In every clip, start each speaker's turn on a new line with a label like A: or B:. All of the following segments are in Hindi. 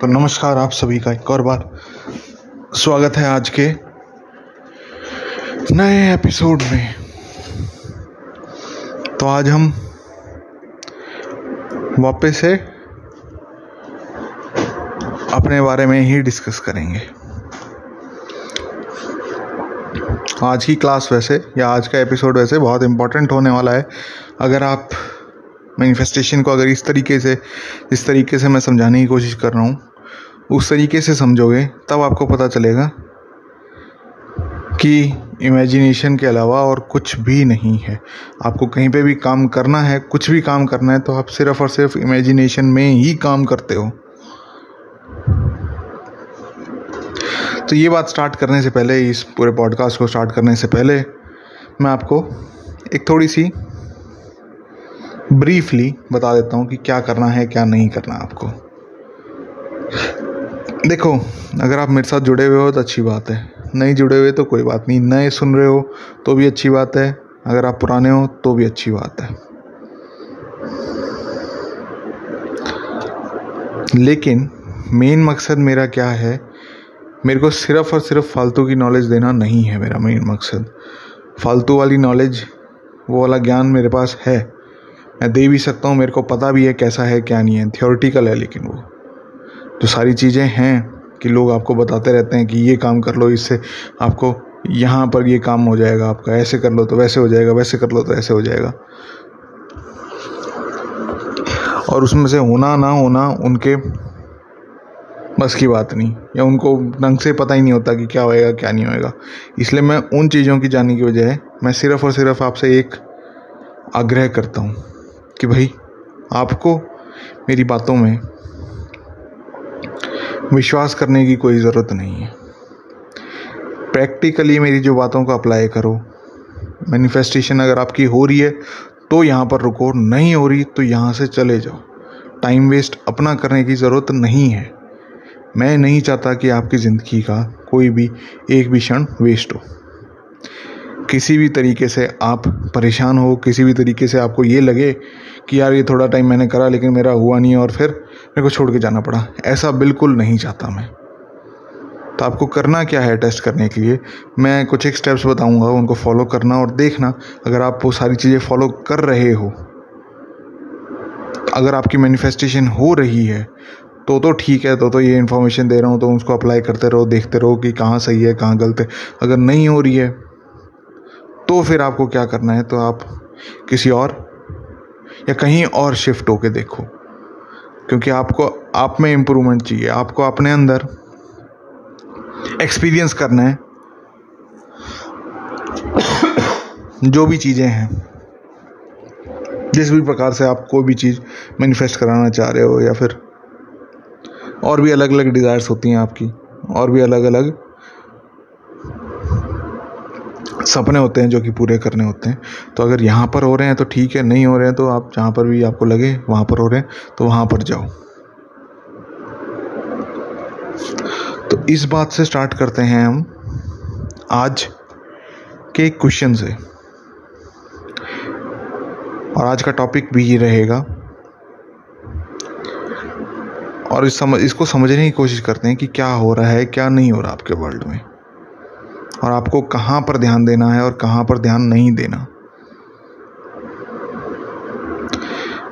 A: तो नमस्कार आप सभी का एक और बार स्वागत है आज के नए एपिसोड में। तो आज हम वापस से अपने बारे में ही डिस्कस करेंगे। आज की क्लास वैसे या आज का एपिसोड वैसे बहुत इम्पोर्टेंट होने वाला है। अगर आप मैनिफेस्टेशन को अगर इस तरीके से जिस तरीके से मैं समझाने की कोशिश कर रहा हूँ, उस तरीके से समझोगे, तब आपको पता चलेगा कि इमेजिनेशन के अलावा और कुछ भी नहीं है। आपको कहीं पे भी काम करना है, कुछ भी काम करना है तो आप सिर्फ़ और सिर्फ़ इमेजिनेशन में ही काम करते हो। तो ये बात स्टार्ट करने से पहले, इस पूरे पॉडकास्ट को स्टार्ट करने से पहले, मैं आपको एक थोड़ी सी ब्रीफली बता देता हूँ कि क्या करना है, क्या नहीं करना आपको। देखो, अगर आप मेरे साथ जुड़े हुए हो तो अच्छी बात है। नहीं जुड़े हुए तो कोई बात नहीं। नए सुन रहे हो तो भी अच्छी बात है। अगर आप पुराने हो तो भी अच्छी बात है। लेकिन मेन मकसद मेरा क्या है? मेरे को सिर्फ़ और सिर्फ़ फालतू की नॉलेज देना नहीं है मेरा मेन मकसद। फालतू वाली नॉलेज वो वाला ज्ञान मेरे पास है। मैं दे भी सकता हूँ, मेरे को पता भी है कैसा है, क्या नहीं है। थियोरटिकल है लेकिन वो। जो सारी चीज़ें हैं कि लोग आपको बताते रहते हैं कि ये काम कर लो, इससे आपको यहाँ पर ये काम हो जाएगा, आपका ऐसे कर लो तो वैसे हो जाएगा, वैसे कर लो तो ऐसे हो जाएगा। और उसमें से होना ना होना उनके बस की बात नहीं, या उनको ढंग से पता ही नहीं होता कि क्या होएगा, क्या नहीं होएगा। इसलिए मैं उन चीज़ों की जानने की बजाय मैं सिर्फ़ और सिर्फ़ आपसे एक आग्रह करता हूँ। कि भाई, आपको मेरी बातों में विश्वास करने की कोई ज़रूरत नहीं है। प्रैक्टिकली मेरी जो बातों को अप्लाई करो मैनिफेस्टेशन अगर आपकी हो रही है तो यहाँ पर रुको, नहीं हो रही तो यहाँ से चले जाओ। टाइम वेस्ट अपना करने की ज़रूरत नहीं है। मैं नहीं चाहता कि आपकी ज़िंदगी का कोई भी एक भी क्षण वेस्ट हो। किसी भी तरीके से आप परेशान हो, किसी भी तरीके से आपको ये लगे कि यार ये थोड़ा टाइम मैंने करा लेकिन मेरा हुआ नहीं और फिर मेरे को छोड़ के जाना पड़ा। ऐसा बिल्कुल नहीं चाहता मैं। तो आपको करना क्या है टेस्ट करने के लिए? मैं कुछ एक स्टेप्स बताऊँगा, उनको फॉलो करना और देखना अगर आप वो सारी चीज़ें फॉलो कर रहे हो। अगर आपकी मैनिफेस्टेशन हो रही है तो तो ठीक है तो तो ये इन्फॉर्मेशन दे रहा हूँ तो उसको अप्लाई करते रहो, देखते रहो कि कहाँ सही है, कहाँ गलत है। अगर नहीं हो रही है तो फिर आपको क्या करना है? तो आप किसी और या कहीं और शिफ्ट होके देखो। क्योंकि आपको, आप में इम्प्रूवमेंट चाहिए। आपको अपने अंदर एक्सपीरियंस करना है। जो भी चीज़ें हैं, जिस भी प्रकार से आप कोई भी चीज़ मैनिफेस्ट कराना चाह रहे हो या फिर और भी अलग अलग डिज़ायर्स होती हैं आपकी, और भी अलग अलग सपने होते हैं जो कि पूरे करने होते हैं। तो अगर यहाँ पर हो रहे हैं तो ठीक है, नहीं हो रहे हैं तो आप जहाँ पर भी आपको लगे वहाँ पर हो रहे हैं तो वहाँ पर जाओ। तो इस बात से स्टार्ट करते हैं हम आज के क्वेश्चन से। और आज का टॉपिक भी ये रहेगा। और इस समझ, इसको समझने की कोशिश करते हैं कि क्या हो रहा है, क्या नहीं हो रहा आपके वर्ल्ड में। और आपको कहाँ पर ध्यान देना है और कहाँ पर ध्यान नहीं देना।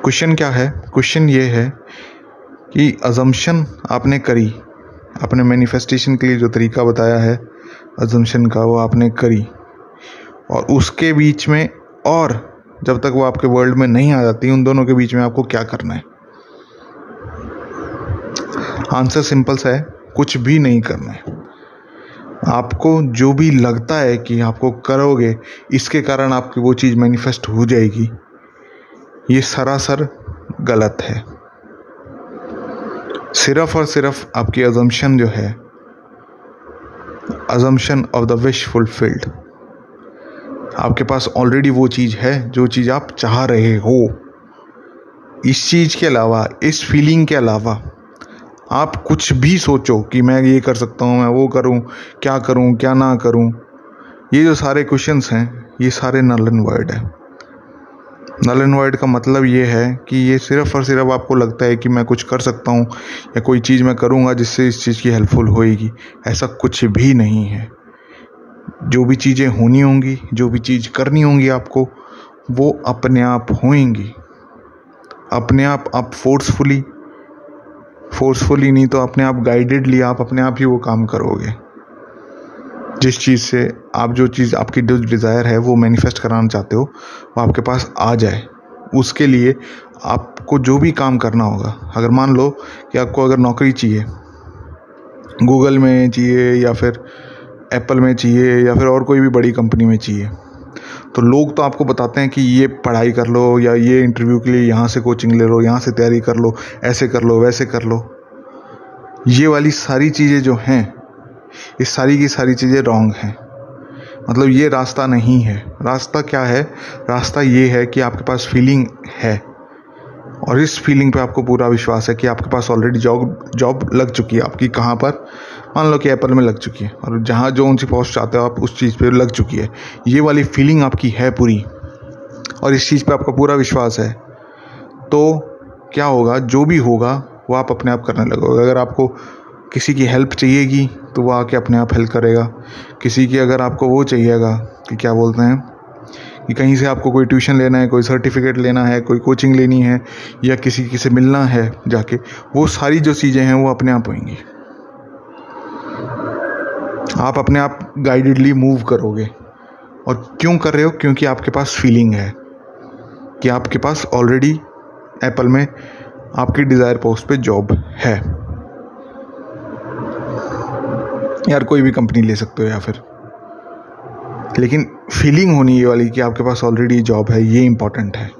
A: क्वेश्चन क्या है? क्वेश्चन ये है कि अजम्पशन आपने करी। आपने मैनिफेस्टेशन के लिए जो तरीका बताया है अजम्पशन का वो आपने करी। और उसके बीच में और जब तक वो आपके वर्ल्ड में नहीं आ जाती, उन दोनों के बीच में आपको क्या करना है? आंसर सिंपल सा है, कुछ भी नहीं करना है। आपको जो भी लगता है कि आपको करोगे, इसके कारण आपकी वो चीज़ मैनिफेस्ट हो जाएगी। ये सरासर गलत है। सिर्फ़ और सिर्फ़ आपकी अजम्पशन जो है assumption of the wish fulfilled आपके पास ऑलरेडी वो चीज़ है, जो चीज़ आप चाह रहे हो। इस चीज़ के अलावा, इस फीलिंग के अलावा आप कुछ भी सोचो कि मैं ये कर सकता हूँ, मैं वो करूँ, क्या करूँ, क्या ना करूँ। ये जो सारे क्वेश्चंस हैं, ये सारे नल एंड वर्ड है। नल एंड वर्ड का मतलब ये है कि ये सिर्फ़ और सिर्फ़ आपको लगता है कि मैं कुछ कर सकता हूँ, या कोई चीज़ मैं करूँगा जिससे इस चीज़ की हेल्पफुल होएगी। ऐसा कुछ भी नहीं है। जो भी चीज़ें होनी होंगी, जो भी चीज़ करनी होंगी आपको, वो अपने आप होएँगी। अपने आप आप फोर्सफुली फोर्सफुली नहीं तो अपने आप गाइडेडली आप अपने आप ही वो काम करोगे। जिस चीज़ से आप जो चीज़ आपकी जो डिज़ायर है, वो मैनिफेस्ट कराना चाहते हो, वो आपके पास आ जाए। उसके लिए आपको जो भी काम करना होगा, अगर मान लो कि आपको अगर नौकरी चाहिए गूगल में चाहिए या फिर एप्पल में चाहिए या फिर और कोई भी बड़ी कंपनी में चाहिए तो लोग तो आपको बताते हैं कि ये पढ़ाई कर लो या ये इंटरव्यू के लिए यहाँ से कोचिंग ले लो, यहाँ से तैयारी कर लो, ऐसे कर लो, वैसे कर लो। ये वाली सारी चीज़ें जो हैं, ये सारी की सारी चीज़ें रॉन्ग हैं। मतलब ये रास्ता नहीं है। रास्ता क्या है? रास्ता ये है कि आपके पास फीलिंग है। और इस फीलिंग पे आपको पूरा विश्वास है कि आपके पास ऑलरेडी जॉब जॉब लग चुकी है आपकी, कहाँ पर? मान लो कि एप्पल में लग चुकी है और जहाँ जो उनसी पोस्ट चाहते हो, आप उस चीज़ पे लग चुकी है। ये वाली फीलिंग आपकी है पूरी। और इस चीज़ पे आपका पूरा विश्वास है। तो क्या होगा? जो भी होगा, वो आप अपने आप करने लगोगे। अगर आपको किसी की हेल्प चाहिएगी तो वो आके अपने आप हेल्प करेगा। किसी की अगर आपको वो चाहिएगा, कि क्या बोलते हैं, कि कहीं से आपको कोई ट्यूशन लेना है, कोई सर्टिफिकेट लेना है, कोई कोचिंग लेनी है, या किसी किसी से मिलना है जाके, वो सारी जो चीज़ें हैं, वो अपने आप होंगी। आप अपने आप गाइडेडली मूव करोगे। और क्यों कर रहे हो? क्योंकि आपके पास फीलिंग है। कि आपके पास ऑलरेडी एप्पल में आपकी डिज़ायर पोस्ट पे जॉब है। यार, कोई भी कंपनी ले सकते हो या फिर। लेकिन फीलिंग होनी ये वाली कि आपके पास ऑलरेडी जॉब है, ये इंपॉर्टेंट है।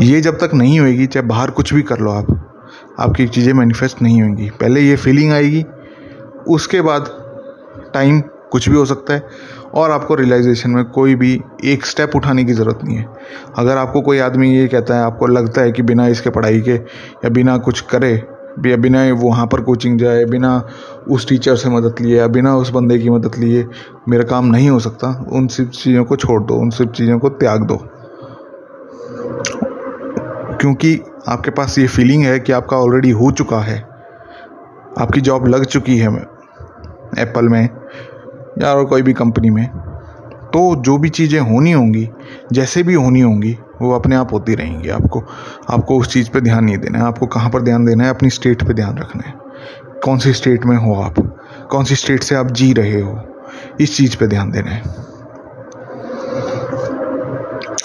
A: ये जब तक नहीं होएगी, चाहे बाहर कुछ भी कर लो आप, आपकी चीज़ें मैनिफेस्ट नहीं होंगी। पहले ये फीलिंग आएगी, उसके बाद टाइम कुछ भी हो सकता है और आपको रियलाइजेशन में कोई भी एक स्टेप उठाने की ज़रूरत नहीं है। अगर आपको कोई आदमी ये कहता है, आपको लगता है कि बिना इसके पढ़ाई के या बिना कुछ करे, या बिना वहाँ पर कोचिंग जाए, बिना उस टीचर से मदद लिए, या बिना उस बंदे की मदद लिए, मेरा काम नहीं हो सकता, उन सब चीज़ों को छोड़ दो, उन सब चीज़ों को त्याग दो। क्योंकि आपके पास ये फीलिंग है कि आपका ऑलरेडी हो चुका है, आपकी जॉब लग चुकी है एप्पल में या और कोई भी कंपनी में तो जो भी चीज़ें होनी होंगी, जैसे भी होनी होंगी, वो अपने आप होती रहेंगी। आपको आपको उस चीज़ पे ध्यान नहीं देना है। आपको कहाँ पर ध्यान देना है? अपनी स्टेट पे ध्यान रखना है। कौन सी स्टेट में हो आप? कौन सी स्टेट से आप जी रहे हो? इस चीज़ पे ध्यान देना है।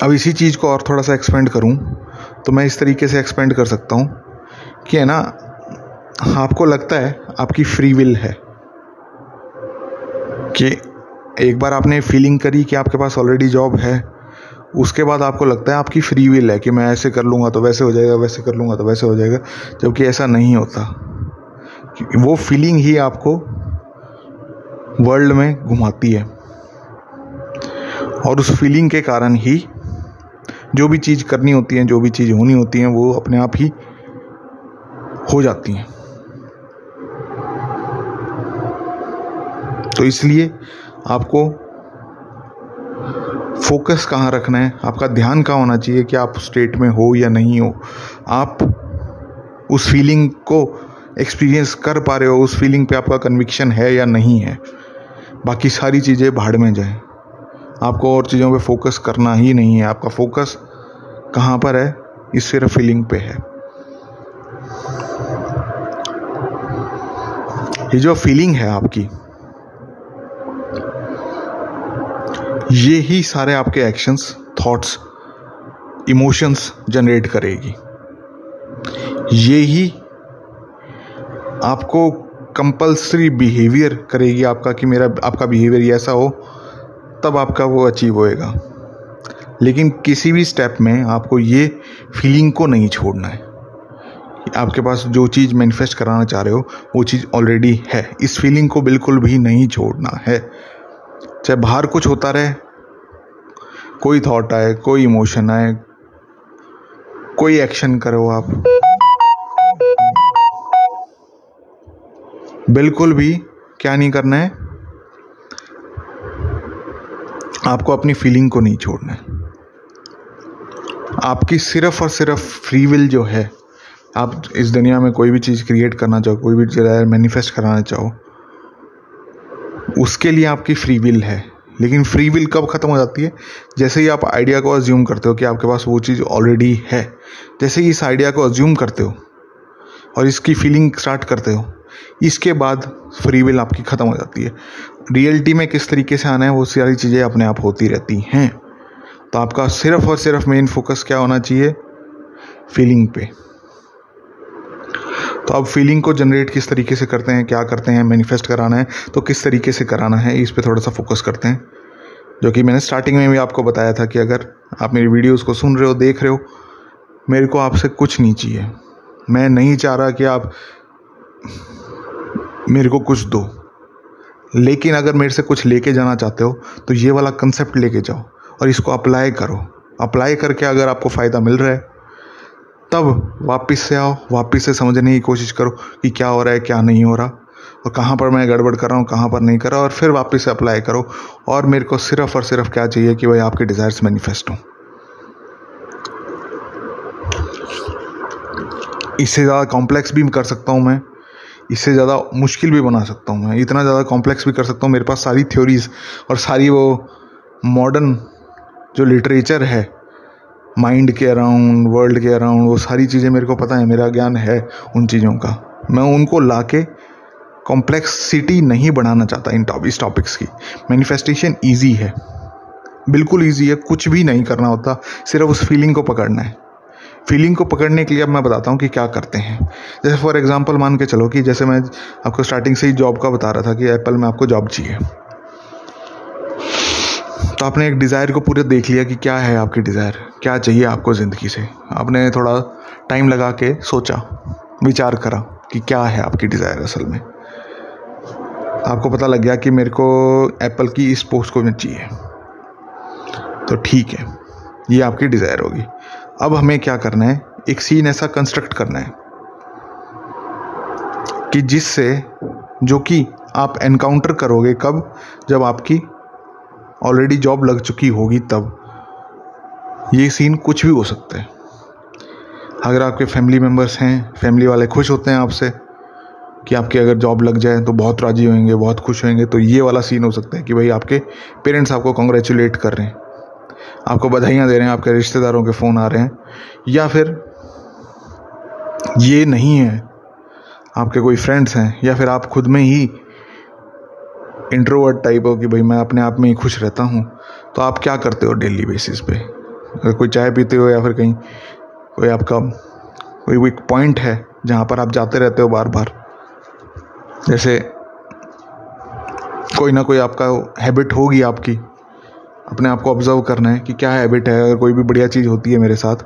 A: अब इसी चीज़ को और थोड़ा सा एक्सपेंड करूँ तो मैं इस तरीके से एक्सपेंड कर सकता हूँ कि है ना, आपको लगता है आपकी फ्री विल है। कि एक बार आपने फीलिंग करी कि आपके पास ऑलरेडी जॉब है, उसके बाद आपको लगता है आपकी फ्री विल है कि मैं ऐसे कर लूँगा तो वैसे हो जाएगा, वैसे कर लूँगा तो वैसे हो जाएगा, जबकि ऐसा नहीं होता। वो फीलिंग ही आपको वर्ल्ड में घुमाती है। और उस फीलिंग के कारण ही जो भी चीज़ करनी होती है, जो भी चीज़ होनी होती है, वो अपने आप ही हो जाती हैं। तो इसलिए आपको फोकस कहाँ रखना है? आपका ध्यान कहाँ होना चाहिए कि आप स्टेट में हो या नहीं हो? आप उस फीलिंग को एक्सपीरियंस कर पा रहे हो, उस फीलिंग पे आपका कन्विक्शन है या नहीं है? बाकी सारी चीज़ें भाड़ में जाए। आपको और चीज़ों पे फोकस करना ही नहीं है। आपका फोकस कहाँ पर है? इस सिर्फ़ फीलिंग पे है। ये जो फीलिंग है आपकी ये ही सारे आपके एक्शंस थॉट्स इमोशंस जनरेट करेगी। ये ही आपको कंपल्सरी बिहेवियर करेगी आपका कि मेरा, आपका बिहेवियर ऐसा हो, तब आपका वो अचीव होएगा। लेकिन किसी भी स्टेप में आपको ये फीलिंग को नहीं छोड़ना है। आपके पास जो चीज़ मैनिफेस्ट कराना चाह रहे हो, वो चीज़ ऑलरेडी है। इस फीलिंग को बिल्कुल भी नहीं छोड़ना है। चाहे बाहर कुछ होता रहे, कोई थॉट आए, कोई इमोशन आए, कोई एक्शन करो आप। बिल्कुल भी क्या नहीं करना है? आपको अपनी फीलिंग को नहीं छोड़ना है। आपकी सिर्फ़ और सिर्फ़ फ्री विल जो है, आप इस दुनिया में कोई भी चीज़ क्रिएट करना चाहो, कोई भी मैनिफेस्ट कराना चाहो उसके लिए आपकी फ्री विल है। लेकिन फ्री विल कब ख़त्म हो जाती है? जैसे ही आप आइडिया को अज्यूम करते हो कि आपके पास वो चीज़ ऑलरेडी है, जैसे ही इस आइडिया को अज्यूम करते हो और इसकी फीलिंग स्टार्ट करते हो, इसके बाद फ्री विल आपकी ख़त्म हो जाती है। रियलिटी में किस तरीके से आना है, वो सारी चीज़ें अपने आप होती रहती हैं। तो आपका सिर्फ़ और सिर्फ़ मेन फोकस क्या होना चाहिए? फीलिंग पे। तो अब फीलिंग को जनरेट किस तरीके से करते हैं, क्या करते हैं मैनिफेस्ट कराना है तो किस तरीके से कराना है, इस पर थोड़ा सा फोकस करते हैं। जो कि मैंने स्टार्टिंग में भी आपको बताया था कि अगर आप मेरी वीडियोस को सुन रहे हो, देख रहे हो, मेरे को आपसे कुछ नहीं चाहिए। मैं नहीं चाह रहा कि आप मेरे को कुछ दो। लेकिन अगर मेरे से कुछ लेके जाना चाहते हो तो ये वाला कंसेप्ट लेके जाओ और इसको अप्लाई करो। अप्लाई करके अगर आपको फ़ायदा मिल रहा है तब वापस से आओ, वापस से समझने की कोशिश करो कि क्या हो रहा है, क्या नहीं हो रहा। और कहाँ पर मैं गड़बड़ कर रहा हूँ, कहाँ पर नहीं कर रहा। और फिर वापस से अप्लाई करो। और मेरे को सिर्फ़ और सिर्फ़ क्या चाहिए कि भाई आपके डिज़ायर्स मैनिफेस्ट हों। इससे ज़्यादा कॉम्प्लेक्स भी कर सकता हूँ मैं। इससे ज़्यादा मुश्किल भी बना सकता हूँ मैं। इतना ज़्यादा कॉम्प्लेक्स भी कर सकता हूँ। मेरे पास सारी थ्योरीज और सारी वो मॉडर्न जो लिटरेचर है माइंड के अराउंड वर्ल्ड के अराउंड वो सारी चीज़ें मेरे को पता है, मेरा ज्ञान है उन चीज़ों का। मैं उनको ला के कॉम्प्लेक्सिटी नहीं बढ़ाना चाहता इन टॉप इस टॉपिक्स की। मैनिफेस्टेशन ईजी है। बिल्कुल ईजी है, कुछ भी नहीं करना होता, सिर्फ़ उस फीलिंग को पकड़ना है। फीलिंग को पकड़ने के लिए अब मैं बताता हूँ कि क्या करते हैं। जैसे फॉर एग्जांपल मान के चलो कि जैसे मैं आपको स्टार्टिंग से ही जॉब का बता रहा था कि एप्पल में आपको जॉब चाहिए। तो आपने एक डिज़ायर को पूरे देख लिया कि क्या है आपकी डिज़ायर क्या चाहिए आपको ज़िंदगी से? आपने थोड़ा टाइम लगा के सोचा, विचार करा कि क्या है आपकी डिज़ायर असल में। आपको पता लग गया कि मेरे को एप्पल की इस पोस्ट को चाहिए तो ठीक है, ये आपकी डिज़ायर होगी। अब हमें क्या करना है? एक सीन ऐसा कंस्ट्रक्ट करना है कि जिससे, जो कि आप एनकाउंटर करोगे कब? जब आपकी ऑलरेडी जॉब लग चुकी होगी तब। ये सीन कुछ भी हो सकता है। अगर आपके फैमिली मेंबर्स हैं फैमिली वाले खुश होते हैं आपसे कि आपकी अगर जॉब लग जाए तो बहुत राज़ी होंगे, बहुत खुश होंगे तो ये वाला सीन हो सकता है कि भाई आपके पेरेंट्स आपको कॉन्ग्रेचुलेट कर रहे हैं। आपको बधाइयाँ दे रहे हैं, आपके रिश्तेदारों के फ़ोन आ रहे हैं। या फिर ये नहीं है, आपके कोई फ्रेंड्स हैं, या फिर आप खुद में ही इंट्रोवर्ट टाइप हो कि भाई मैं अपने आप में ही खुश रहता हूँ तो आप क्या करते हो डेली बेसिस पे? अगर कोई चाय पीते हो या फिर कहीं कोई आपका, कोई एक पॉइंट है जहाँ पर आप जाते रहते हो बार बार जैसे कोई ना कोई आपका हैबिट होगी आपकी, अपने आप को ऑब्ज़र्व करना है कि क्या हैबिट है, अगर कोई भी बढ़िया चीज़ होती है मेरे साथ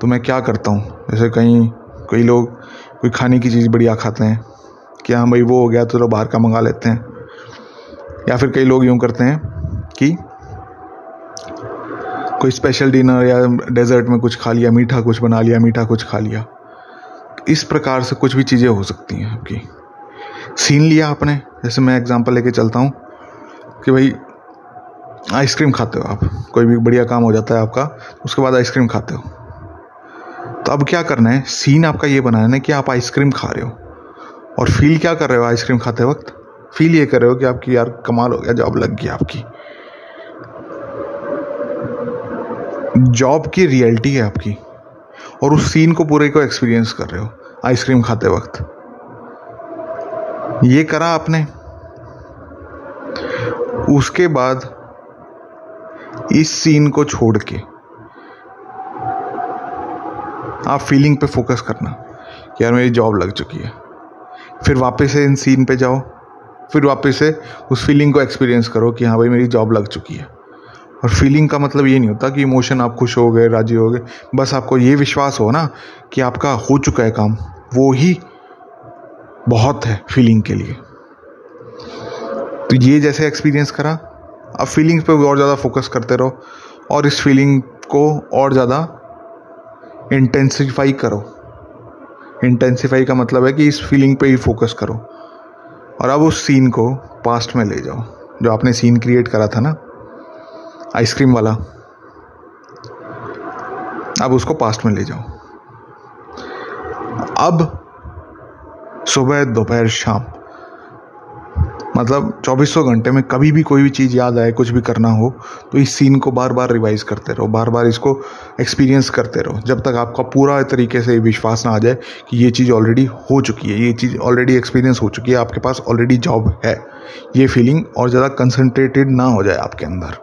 A: तो मैं क्या करता हूँ? जैसे कहीं, कई लोग कोई खाने की चीज़ बढ़िया खाते हैं, कि हाँ भाई वो हो गया तो चलो बाहर का मंगा लेते हैं। या फिर कई लोग यूँ करते हैं कि कोई स्पेशल डिनर या डेजर्ट में कुछ खा लिया, मीठा कुछ बना लिया, मीठा कुछ खा लिया। इस प्रकार से कुछ भी चीज़ें हो सकती हैं आपकी। सीन लिया आपने, जैसे मैं एग्जांपल लेके चलता हूँ कि भाई आइसक्रीम खाते हो आप, कोई भी बढ़िया काम हो जाता है आपका, उसके बाद आइसक्रीम खाते हो। तो अब क्या करना है? सीन आपका ये बनाना है कि आप आइसक्रीम खा रहे हो। और फील क्या कर रहे हो आइसक्रीम खाते वक्त? फील ये कर रहे हो कि आपकी यार कमाल हो गया, जॉब लग गई आपकी। जॉब की रियलिटी है आपकी, और उस सीन को पूरे को एक्सपीरियंस कर रहे हो आइसक्रीम खाते वक्त। ये करा आपने। उसके बाद इस सीन को छोड़ के आप फीलिंग पे फोकस करना यार मेरी जॉब लग चुकी है। फिर वापस से इन सीन पे जाओ। फिर वापस से उस फीलिंग को एक्सपीरियंस करो कि हाँ भाई, मेरी जॉब लग चुकी है। और फीलिंग का मतलब ये नहीं होता कि इमोशन आप खुश हो गए, राज़ी हो गए। बस आपको ये विश्वास हो ना कि आपका हो चुका है काम। वो ही बहुत है फीलिंग के लिए। तो ये जैसे एक्सपीरियंस करा। अब फीलिंग्स पे और ज़्यादा फोकस करते रहो और इस फीलिंग को और ज़्यादा इंटेंसिफाई करो। इंटेंसिफाई का मतलब है कि इस फीलिंग पे ही फोकस करो। और अब उस सीन को पास्ट में ले जाओ। जो आपने सीन क्रिएट करा था ना आइसक्रीम वाला, अब उसको पास्ट में ले जाओ। अब सुबह दोपहर शाम मतलब चौबीसों घंटे में कभी भी कोई भी चीज़ याद आए, कुछ भी करना हो तो इस सीन को बार बार रिवाइज करते रहो बार बार इसको एक्सपीरियंस करते रहो, जब तक आपका पूरा तरीके से विश्वास ना आ जाए कि ये चीज़ ऑलरेडी हो चुकी है, ये चीज़ ऑलरेडी एक्सपीरियंस हो चुकी है, आपके पास ऑलरेडी जॉब है, ये फीलिंग और ज़्यादा कंसनट्रेटेड ना हो जाए आपके अंदर।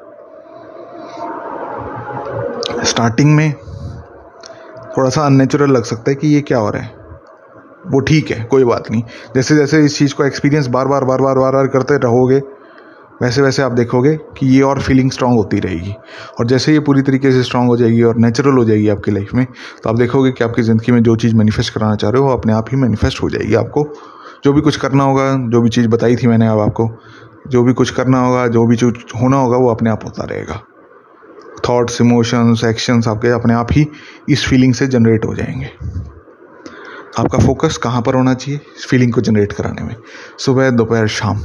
A: स्टार्टिंग में थोड़ा सा अननेचुरल लग सकता है कि ये क्या हो रहा है। वो ठीक है, कोई बात नहीं। जैसे जैसे इस चीज़ को एक्सपीरियंस बार बार बार बार बार बार करते रहोगे, वैसे वैसे आप देखोगे कि ये और फीलिंग स्ट्रांग होती रहेगी। और जैसे ये पूरी तरीके से स्ट्रांग हो जाएगी और नेचुरल हो जाएगी आपकी लाइफ में तो आप देखोगे कि आपकी ज़िंदगी में जो चीज़ मैनिफेस्ट कराना चाह रहे हो, वो अपने आप ही मैनिफेस्ट हो जाएगी आपको। जो भी कुछ करना होगा, जो भी चीज़ बताई थी मैंने अब आपको, जो भी कुछ करना होगा, जो भी कुछ होना होगा, वो अपने आप होता रहेगा। थॉट्स इमोशंस एक्शंस आपके अपने आप ही इस फीलिंग से जनरेट हो जाएँगे। आपका फोकस कहाँ पर होना चाहिए? फीलिंग को जनरेट कराने में। सुबह, दोपहर, शाम।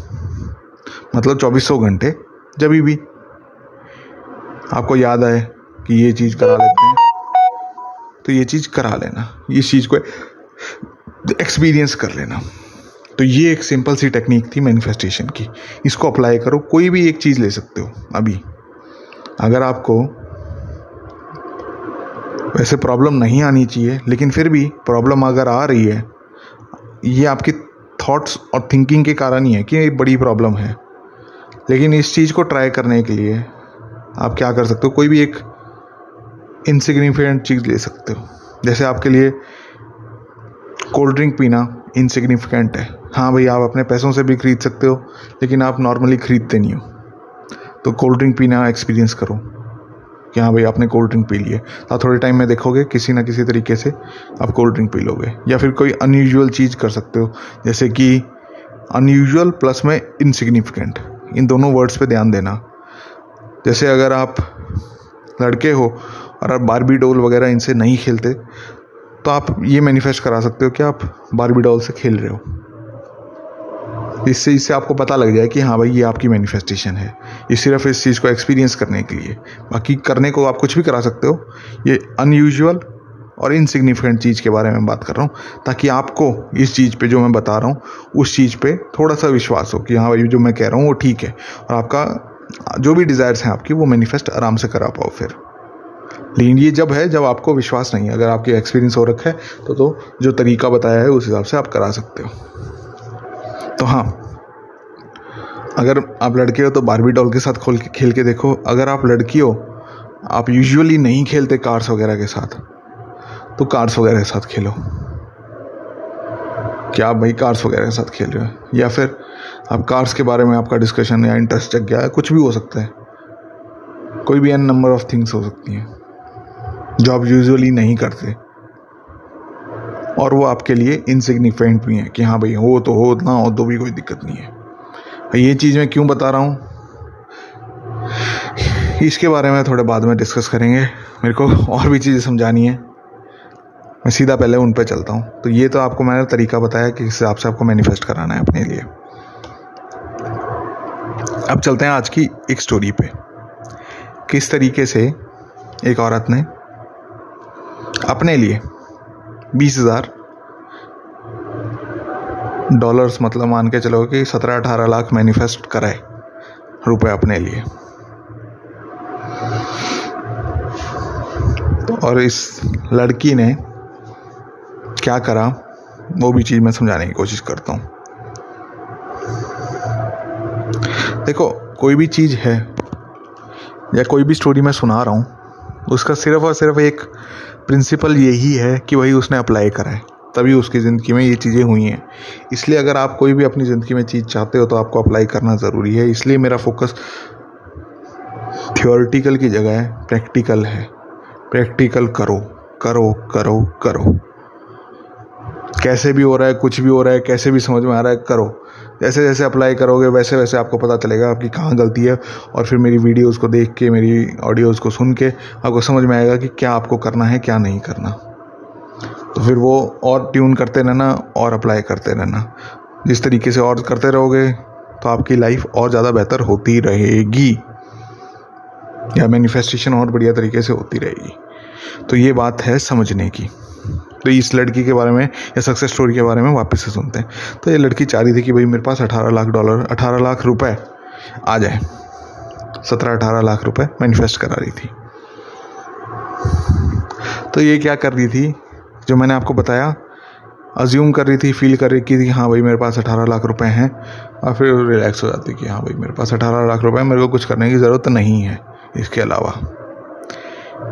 A: मतलब चौबीसों घंटे, जब भी। आपको याद आए कि ये चीज़ करा लेते हैं तो ये चीज़ करा लेना। इस चीज़ को एक्सपीरियंस कर लेना। तो ये एक सिंपल सी टेक्निक थी मैनिफेस्टेशन की। इसको अप्लाई करो, कोई भी एक चीज़ ले सकते हो, अभी। अगर आपको वैसे प्रॉब्लम नहीं आनी चाहिए, लेकिन फिर भी प्रॉब्लम अगर आ रही है, ये आपकी थॉट्स और थिंकिंग के कारण ही है कि एक बड़ी प्रॉब्लम है। लेकिन इस चीज़ को ट्राई करने के लिए आप क्या कर सकते हो? कोई भी एक इनसिग्निफिकेंट चीज़ ले सकते हो। जैसे आपके लिए कोल्ड ड्रिंक पीना इनसिग्निफिकेंट है। हाँ भाई, आप अपने पैसों से भी खरीद सकते हो, लेकिन आप नॉर्मली खरीदते नहीं हो। तो कोल्ड ड्रिंक पीना एक्सपीरियंस करो। कि हाँ भाई आपने कोल्ड ड्रिंक पी लिए तो आप थोड़े टाइम में देखोगे किसी ना किसी तरीके से आप कोल्ड ड्रिंक पी लोगे। या फिर कोई अनयूजुअल चीज़ कर सकते हो, जैसे कि अनयूजुअल प्लस में इनसिग्निफिकेंट इन दोनों वर्ड्स पे ध्यान देना। जैसे अगर आप लड़के हो और आप बारबी डोल वगैरह इनसे नहीं खेलते तो आप ये मैनिफेस्ट करा सकते हो कि आप बारबी डॉल से खेल रहे हो। इससे इससे आपको पता लग जाए कि हाँ भाई, ये आपकी मैनिफेस्टेशन है। ये सिर्फ़ इस चीज़ को एक्सपीरियंस करने के लिए। बाकी करने को आप कुछ भी करा सकते हो। ये अनयूजुअल और इनसिग्निफिकेंट चीज़ के बारे में बात कर रहा हूँ, ताकि आपको इस चीज़ पे जो मैं बता रहा हूँ, उस चीज़ पे थोड़ा सा विश्वास हो कि हाँ भाई, जो मैं कह रहा हूँ वो ठीक है। और आपका जो भी डिज़ायर्स हैं आपकी, वो मैनिफेस्ट आराम से करा पाओ फिर। लेकिन ये जब है, जब आपको विश्वास नहीं है, अगर आपके एक्सपीरियंस हो रखा है तो तो जो तरीका बताया है, उस हिसाब से आप करा सकते हो। तो हाँ अगर आप लड़के हो तो बारबी डॉल के साथ खोल के, खेल के देखो। अगर आप लड़की हो, आप यूजुअली नहीं खेलते कार्स वगैरह के साथ तो कार्स वगैरह के साथ खेलो। क्या आप भाई कार्स वगैरह के साथ खेल रहे हो? या फिर आप कार्स के बारे में आपका डिस्कशन या इंटरेस्ट जग गया है, कुछ भी हो सकता है। कोई भी एन नंबर ऑफ़ थिंग्स हो सकती हैं, जो आप यूजुअली नहीं करते। और वो आपके लिए इनसिग्निफिकेंट भी हैं कि हाँ भाई, हो तो हो, ना हो तो भी कोई दिक्कत नहीं है। ये चीज़ मैं क्यों बता रहा हूँ? इसके बारे में थोड़े बाद में डिस्कस करेंगे। मेरे को और भी चीज़ें समझानी है। मैं सीधा पहले उन पर चलता हूँ। तो ये तो आपको मैंने तरीका बताया कि किस हिसाब से आपको मैनिफेस्ट कराना है अपने लिए। अब चलते हैं आज की एक स्टोरी पे। किस तरीके से एक औरत ने अपने लिए बीस हज़ार डॉलर्स मतलब मान के चलो कि सत्रह अठारह लाख मैनिफेस्ट कराए रुपए अपने लिए। और इस लड़की ने क्या करा, वो भी चीज़ मैं समझाने की कोशिश करता हूँ। देखो, कोई भी चीज़ है या कोई भी स्टोरी मैं सुना रहा हूँ, उसका सिर्फ़ और सिर्फ़ एक प्रिंसिपल यही है कि वही उसने अप्लाई करा है। तभी उसकी ज़िंदगी में ये चीज़ें हुई हैं। इसलिए अगर आप कोई भी अपनी ज़िंदगी में चीज़ चाहते हो तो आपको अप्लाई करना ज़रूरी है। इसलिए मेरा फोकस थियोरिटिकल की जगह है प्रैक्टिकल है। प्रैक्टिकल करो करो करो करो। कैसे भी हो रहा है, कुछ भी हो रहा है, कैसे भी समझ में आ रहा है, करो। जैसे जैसे अप्लाई करोगे, वैसे वैसे आपको पता चलेगा आपकी कहाँ गलती है। और फिर मेरी वीडियोज़ को देख के, मेरी ऑडियोज़ को सुन के आपको समझ में आएगा कि क्या आपको करना है, क्या नहीं करना। तो फिर वो और ट्यून करते रहना, और अप्लाई करते रहना। जिस तरीके से और करते रहोगे तो आपकी लाइफ और ज़्यादा बेहतर होती रहेगी। या मैनिफेस्टेशन और बढ़िया तरीके से होती रहेगी। तो ये बात है समझने की। तो इस लड़की के बारे में या सक्सेस स्टोरी के बारे में वापस से सुनते हैं। तो ये लड़की चाह रही थी कि भाई मेरे पास अठारह लाख डॉलर अठारह लाख रुपए आ जाए। सत्रह, अठारह लाख रुपए मैनिफेस्ट करा रही थी। तो ये क्या कर रही थी? जो मैंने आपको बताया अज्यूम कर रही थी फील कर रही थी कि हाँ भाई मेरे पास अठारह लाख रुपए हैं, और फिर रिलैक्स हो जाती कि हाँ भाई मेरे पास अठारह लाख रुपए मेरे को कुछ करने की ज़रूरत नहीं है इसके अलावा।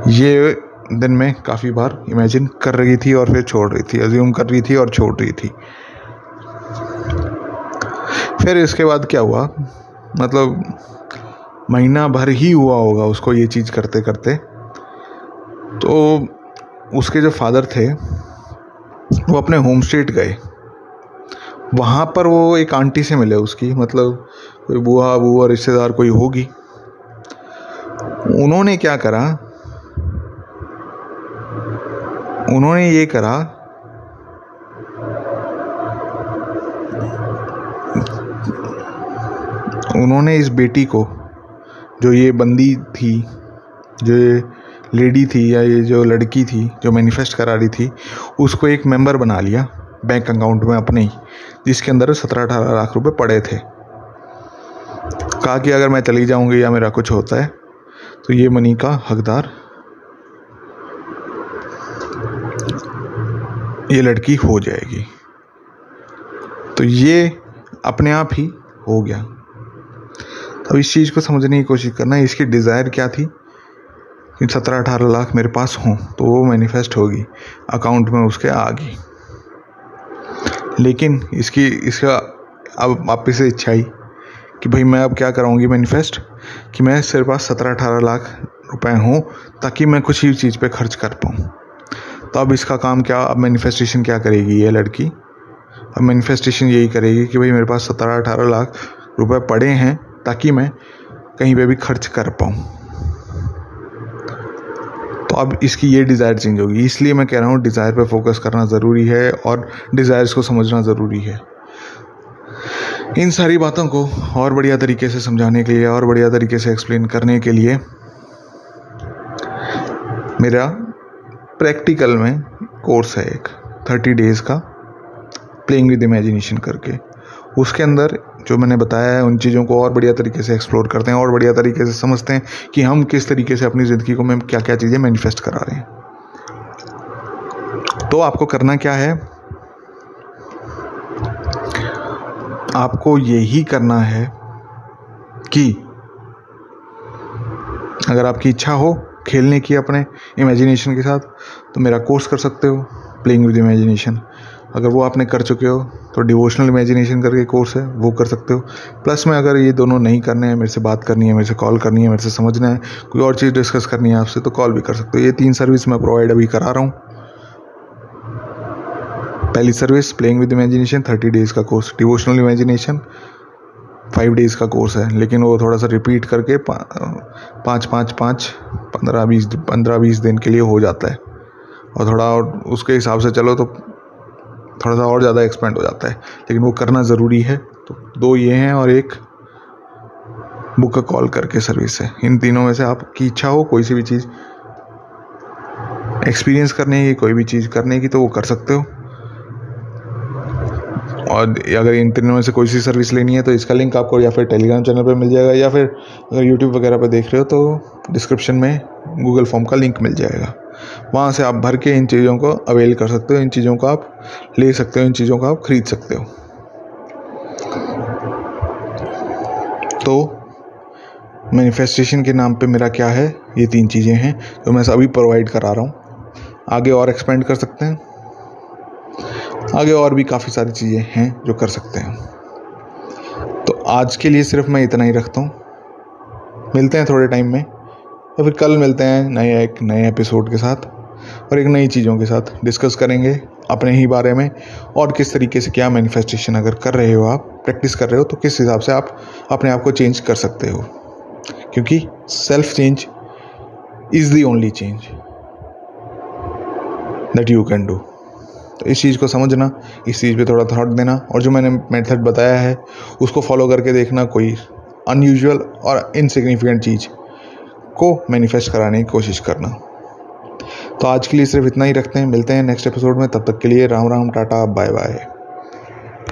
A: ये दिन में काफ़ी बार इमेजिन कर रही थी और फिर छोड़ रही थी अज्यूम कर रही थी और छोड़ रही थी। फिर इसके बाद क्या हुआ? मतलब महीना भर ही हुआ होगा उसको ये चीज़ करते करते। तो उसके जो फादर थे, वो अपने होम स्टेट गए। वहाँ पर वो एक आंटी से मिले उसकी मतलब कोई बुआ बुआ, रिश्तेदार कोई होगी। उन्होंने क्या करा? उन्होंने ये करा उन्होंने इस बेटी को, जो ये बंदी थी, जो ये लेडी थी या ये जो लड़की थी, जो मैनिफेस्ट करा रही थी, उसको एक मेंबर बना लिया बैंक अकाउंट में अपने ही, जिसके अंदर सत्रह अठारह लाख रुपए पड़े थे। कहा कि अगर मैं चली जाऊँगी या मेरा कुछ होता है तो ये मनी का हकदार ये लड़की हो जाएगी। तो ये अपने आप ही हो गया। अब इस चीज़ को समझने की कोशिश करना, इसकी डिज़ायर क्या थी? कि सत्रह अठारह लाख मेरे पास हों तो वो मैनिफेस्ट होगी अकाउंट में उसके आ गई लेकिन इसकी, इसका अब वापस से इच्छा आई कि भाई मैं अब क्या कराऊँगी मैनिफेस्ट कि मैं सिर्फ़ पास सत्रह अठारह लाख रुपए हों, ताकि मैं कुछ ही चीज़ पे खर्च कर पाऊँ। तो अब इसका काम क्या, अब मैनिफेस्टेशन क्या करेगी ये लड़की? अब मैनिफेस्टेशन यही करेगी कि भाई मेरे पास सत्रह, अठारह लाख रुपए पड़े हैं ताकि मैं कहीं पे भी खर्च कर पाऊँ। तो अब इसकी ये डिज़ायर चेंज होगी। इसलिए मैं कह रहा हूँ डिज़ायर पे फोकस करना ज़रूरी है और डिज़ायर्स को समझना ज़रूरी है। इन सारी बातों को और बढ़िया तरीके से समझाने के लिए और बढ़िया तरीके से एक्सप्लेन करने के लिए मेरा प्रैक्टिकल में कोर्स है एक, थर्टी डेज़ का, प्लेइंग विद इमेजिनेशन करके। उसके अंदर जो मैंने बताया है, उन चीज़ों को और बढ़िया तरीके से एक्सप्लोर करते हैं, और बढ़िया तरीके से समझते हैं कि हम किस तरीके से अपनी ज़िंदगी को में क्या क्या चीज़ें मैनिफेस्ट करा रहे हैं। तो आपको करना क्या है? आपको यही करना है कि अगर आपकी इच्छा हो खेलने की अपने इमेजिनेशन के साथ तो मेरा कोर्स कर सकते हो प्लेइंग विद इमेजिनेशन अगर वो आपने कर चुके हो तो डिवोशनल इमेजिनेशन करके कोर्स है, वो कर सकते हो. प्लस में अगर ये दोनों नहीं करने हैं, मेरे से बात करनी है, मेरे से कॉल करनी है, मेरे से समझना है, कोई और चीज़ डिस्कस करनी है आपसे तो कॉल भी कर सकते हो. ये तीन सर्विस मैं प्रोवाइड अभी करा रहा हूँ. पहली service playing with imagination thirty days का course devotional imagination five days का कोर्स है. लेकिन वो थोड़ा सा रिपीट करके पाँच पाँच पाँच, पंद्रह, बीस पंद्रह, बीस दिन के लिए हो जाता है. और थोड़ा और उसके हिसाब से चलो तो थोड़ा सा और ज़्यादा एक्सपेंड हो जाता है। लेकिन वो करना ज़रूरी है। तो दो ये हैं और एक बुक का कॉल करके सर्विस है। इन तीनों में से आपकी इच्छा हो कोई सी भी चीज़ एक्सपीरियंस करने की, कोई भी चीज़ करने की तो वो कर सकते हो। और अगर इन तीनों में से कोई सी सर्विस लेनी है तो इसका लिंक आपको या फिर टेलीग्राम चैनल पर मिल जाएगा या फिर अगर यूट्यूब वगैरह पर देख रहे हो तो डिस्क्रिप्शन में गूगल फॉर्म का लिंक मिल जाएगा। वहाँ से आप भर के इन चीज़ों को अवेल कर सकते हो, इन चीज़ों को आप ले सकते हो, इन चीज़ों को आप खरीद सकते हो। तो मैनिफेस्टेशन के नाम पे मेरा क्या है? ये तीन चीज़ें हैं जो मैं अभी प्रोवाइड करा रहा हूँ। आगे और एक्सपेंड कर सकते हैं। आगे और भी काफ़ी सारी चीज़ें हैं जो कर सकते हैं। तो आज के लिए सिर्फ़ मैं इतना ही रखता हूँ। मिलते हैं थोड़े टाइम में। या फिर कल मिलते हैं नए एक नए एपिसोड के साथ और एक नई चीज़ों के साथ। डिस्कस करेंगे अपने ही बारे में और किस तरीके से क्या मैनिफेस्टेशन अगर कर रहे हो आप प्रैक्टिस कर रहे हो तो किस हिसाब से आप अपने आप को चेंज कर सकते हो। क्योंकि self change is the only change that you can do तो इस चीज़ को समझना, इस चीज़ पे थोड़ा थॉट देना और जो मैंने मेथड बताया है, उसको फॉलो करके देखना कोई अनयूजुअल और इनसिग्निफिकेंट चीज़। को मैनिफेस्ट कराने की कोशिश करना। तो आज के लिए सिर्फ़ इतना ही रखते हैं। मिलते हैं नेक्स्ट एपिसोड में। तब तक के लिए Ram Ram, tata bye bye